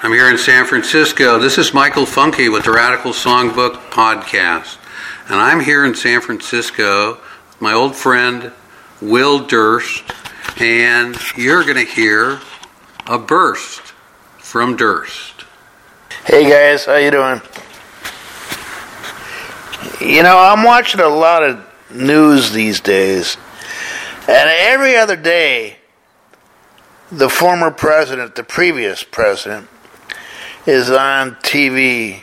I'm here in San Francisco. This is Michael Funky with the Radical Songbook Podcast. And I'm here in San Francisco with my old friend Will Durst. And you're going to hear a burst from Durst. Hey guys, how you doing? You know, I'm watching a lot of news these days. And every other day, the former president, the previous president, is on TV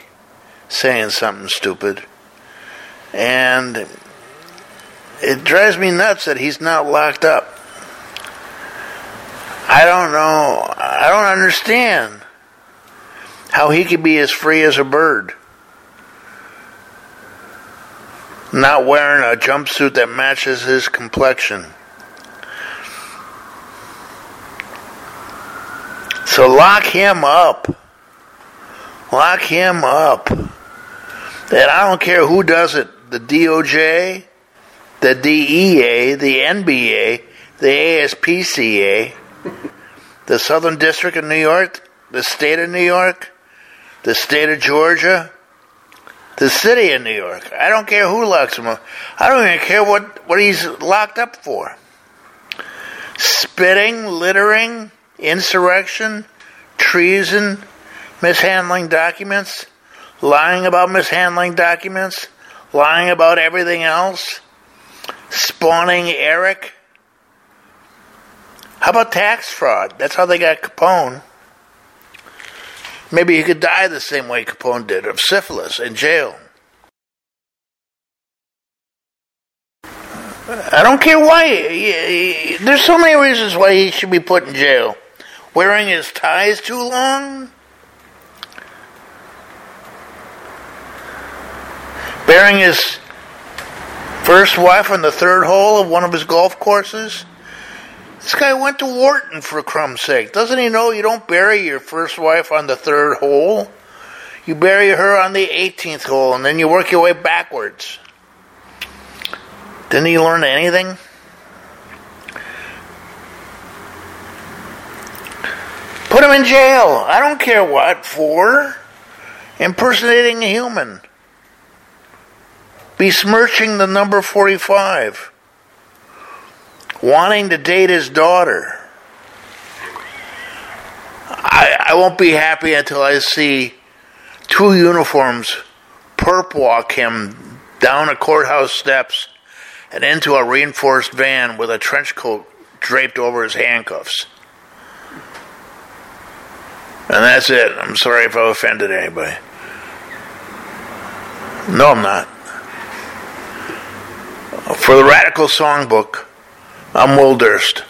saying something stupid. And it drives me nuts that he's not locked up. I don't know, I don't understand how he could be as free as a bird. Not wearing a jumpsuit that matches his complexion. So lock him up. Lock him up. And I don't care who does it the DOJ, the DEA, the NBA, the ASPCA, the Southern District of New York, the state of New York, the state of Georgia, the city of New York. I don't care who locks him up. I don't even care what, what he's locked up for. Spitting, littering, insurrection, treason, mishandling documents, lying about mishandling documents, lying about everything else, spawning Eric. How about tax fraud? That's how they got Capone. Maybe he could die the same way Capone did of syphilis in jail. I don't care why. There's so many reasons why he should be put in jail. Wearing his ties too long? Bearing his first wife on the third hole of one of his golf courses? This guy went to Wharton for crumb's sake. Doesn't he know you don't bury your first wife on the third hole? You bury her on the 18th hole and then you work your way backwards. Didn't he learn anything? Put him in jail. I don't care what for. Impersonating a human. Besmirching the number 45 wanting to date his daughter. I, I won't be happy until I see two uniforms perp walk him down a courthouse steps and into a reinforced van with a trench coat draped over his handcuffs. And that's it. I'm sorry if I offended anybody. No, I'm not. For the Radical Songbook, I'm Will Durst.